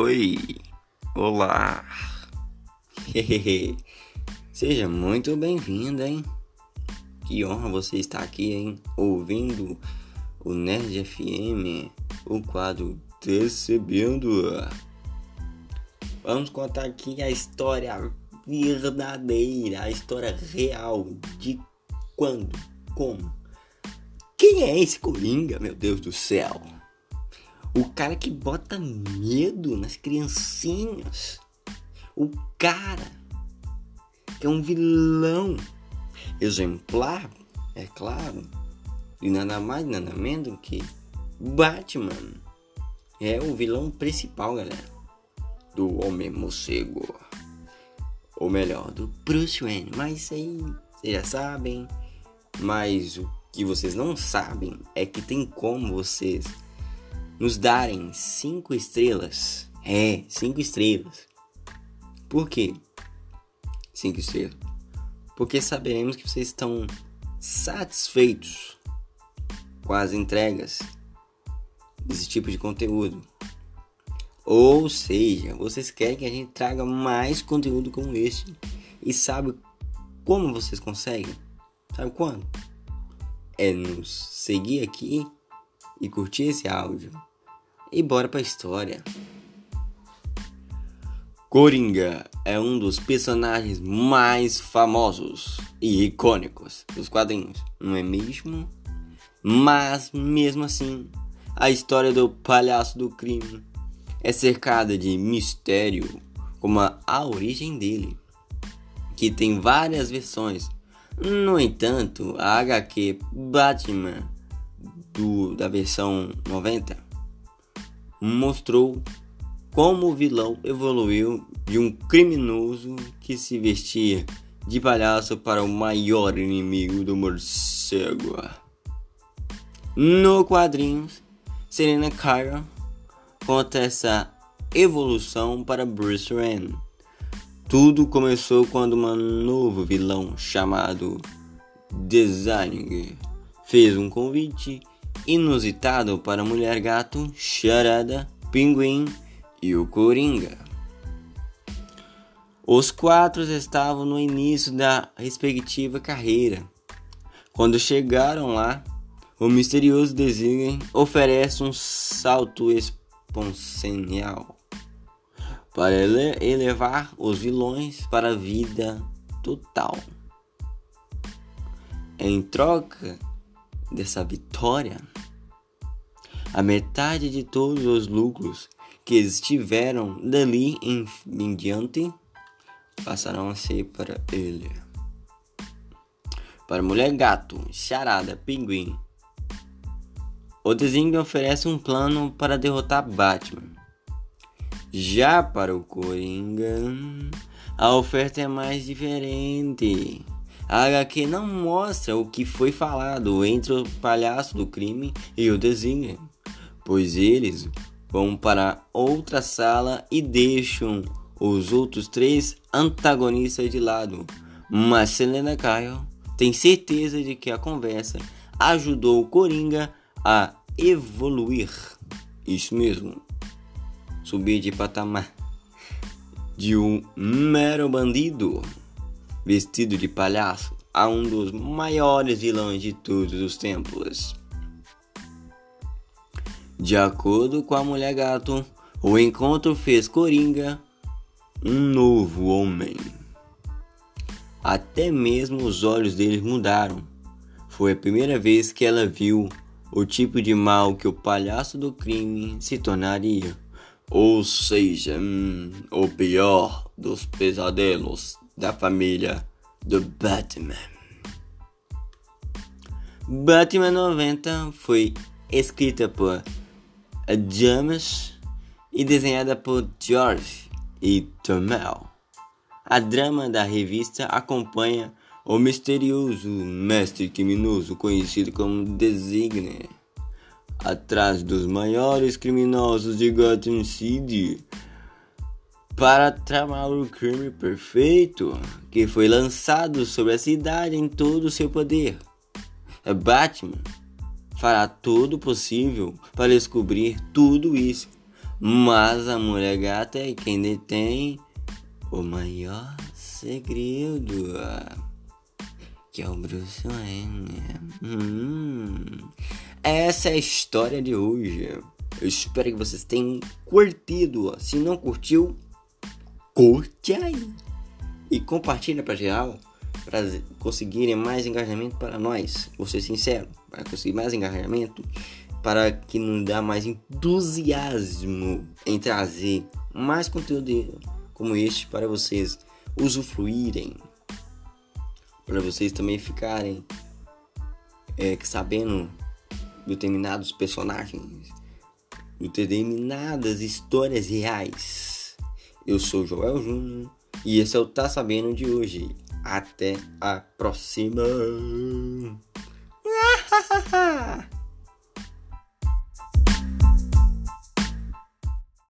Oi, olá. Seja muito bem-vindo, hein? Que honra você estar aqui, hein? Ouvindo o Nerd FM, o quadro Recebendo. Vamos contar aqui a história verdadeira, a história real de quando, como. Quem é esse Coringa, meu Deus do céu? O cara que bota medo nas criancinhas. O cara que é um vilão exemplar, é claro. E nada mais, nada menos do que Batman. É o vilão principal, galera. Do Homem Morcego. Ou melhor, do Bruce Wayne. Mas isso aí vocês já sabem. Mas o que vocês não sabem é que tem como vocês nos darem cinco estrelas. É, cinco estrelas. Por quê? Cinco estrelas. Porque saberemos que vocês estão satisfeitos com as entregas desse tipo de conteúdo. Ou seja, vocês querem que a gente traga mais conteúdo como este. E sabe como vocês conseguem? Sabe quando? É nos seguir aqui e curtir esse áudio e bora pra história. Coringa é um dos personagens mais famosos e icônicos dos quadrinhos, não é mesmo? Mas mesmo assim, a história do palhaço do crime é cercada de mistério, como a, origem dele, que tem várias versões. No entanto, a HQ Batman do, da versão 90 mostrou como o vilão evoluiu de um criminoso que se vestia de palhaço para o maior inimigo do morcego. No quadrinhos, Serena Kyle conta essa evolução para Bruce Wayne. Tudo começou quando um novo vilão chamado Designing fez um convite inusitado para Mulher Gato, Charada, Pinguim e o Coringa. Os quatro estavam no início da respectiva carreira. Quando chegaram lá, o misterioso Design oferece um salto exponencial para ele elevar os vilões para a vida total. Em troca dessa vitória, a metade de todos os lucros que eles tiveram dali em, em diante passarão a ser para ele. Para Mulher Gato, Charada, Pinguim. O desenho oferece um plano para derrotar Batman. Já para o Coringa, a oferta é mais diferente. A HQ não mostra o que foi falado entre o palhaço do crime e o desenho, pois eles vão para outra sala e deixam os outros três antagonistas de lado. Mas Selena Kyle tem certeza de que a conversa ajudou o Coringa a evoluir. Isso mesmo, subir de patamar de um mero bandido vestido de palhaço a um dos maiores vilões de todos os tempos. De acordo com a mulher gato, o encontro fez Coringa um novo homem. Até mesmo os olhos dele mudaram. Foi a primeira vez que ela viu o tipo de mal que o palhaço do crime se tornaria. Ou seja, hum, o pior dos pesadelos da família do Batman. Batman 90 foi escrita por James e desenhada por George e Tomel. A drama da revista acompanha o misterioso mestre criminoso conhecido como Designer, atrás dos maiores criminosos de Gotham City para tramar o crime perfeito que foi lançado sobre a cidade em todo o seu poder. Batman fará tudo o possível para descobrir tudo isso, Mas a mulher gata é quem detém o maior segredo. Que é o Bruce Wayne. Hum. Essa é a história de hoje. Eu espero que vocês tenham curtido. Se não curtiu, curte aí. E compartilha para geral para conseguirem mais engajamento para nós. Vou ser sincero, para conseguir mais engajamento, para que nos dá mais entusiasmo em trazer mais conteúdo como este para vocês usufruírem, para vocês também ficarem é, sabendo determinados personagens, determinadas histórias reais. Eu sou Joel Júnior e esse é o Tá Sabendo de hoje. Até a próxima!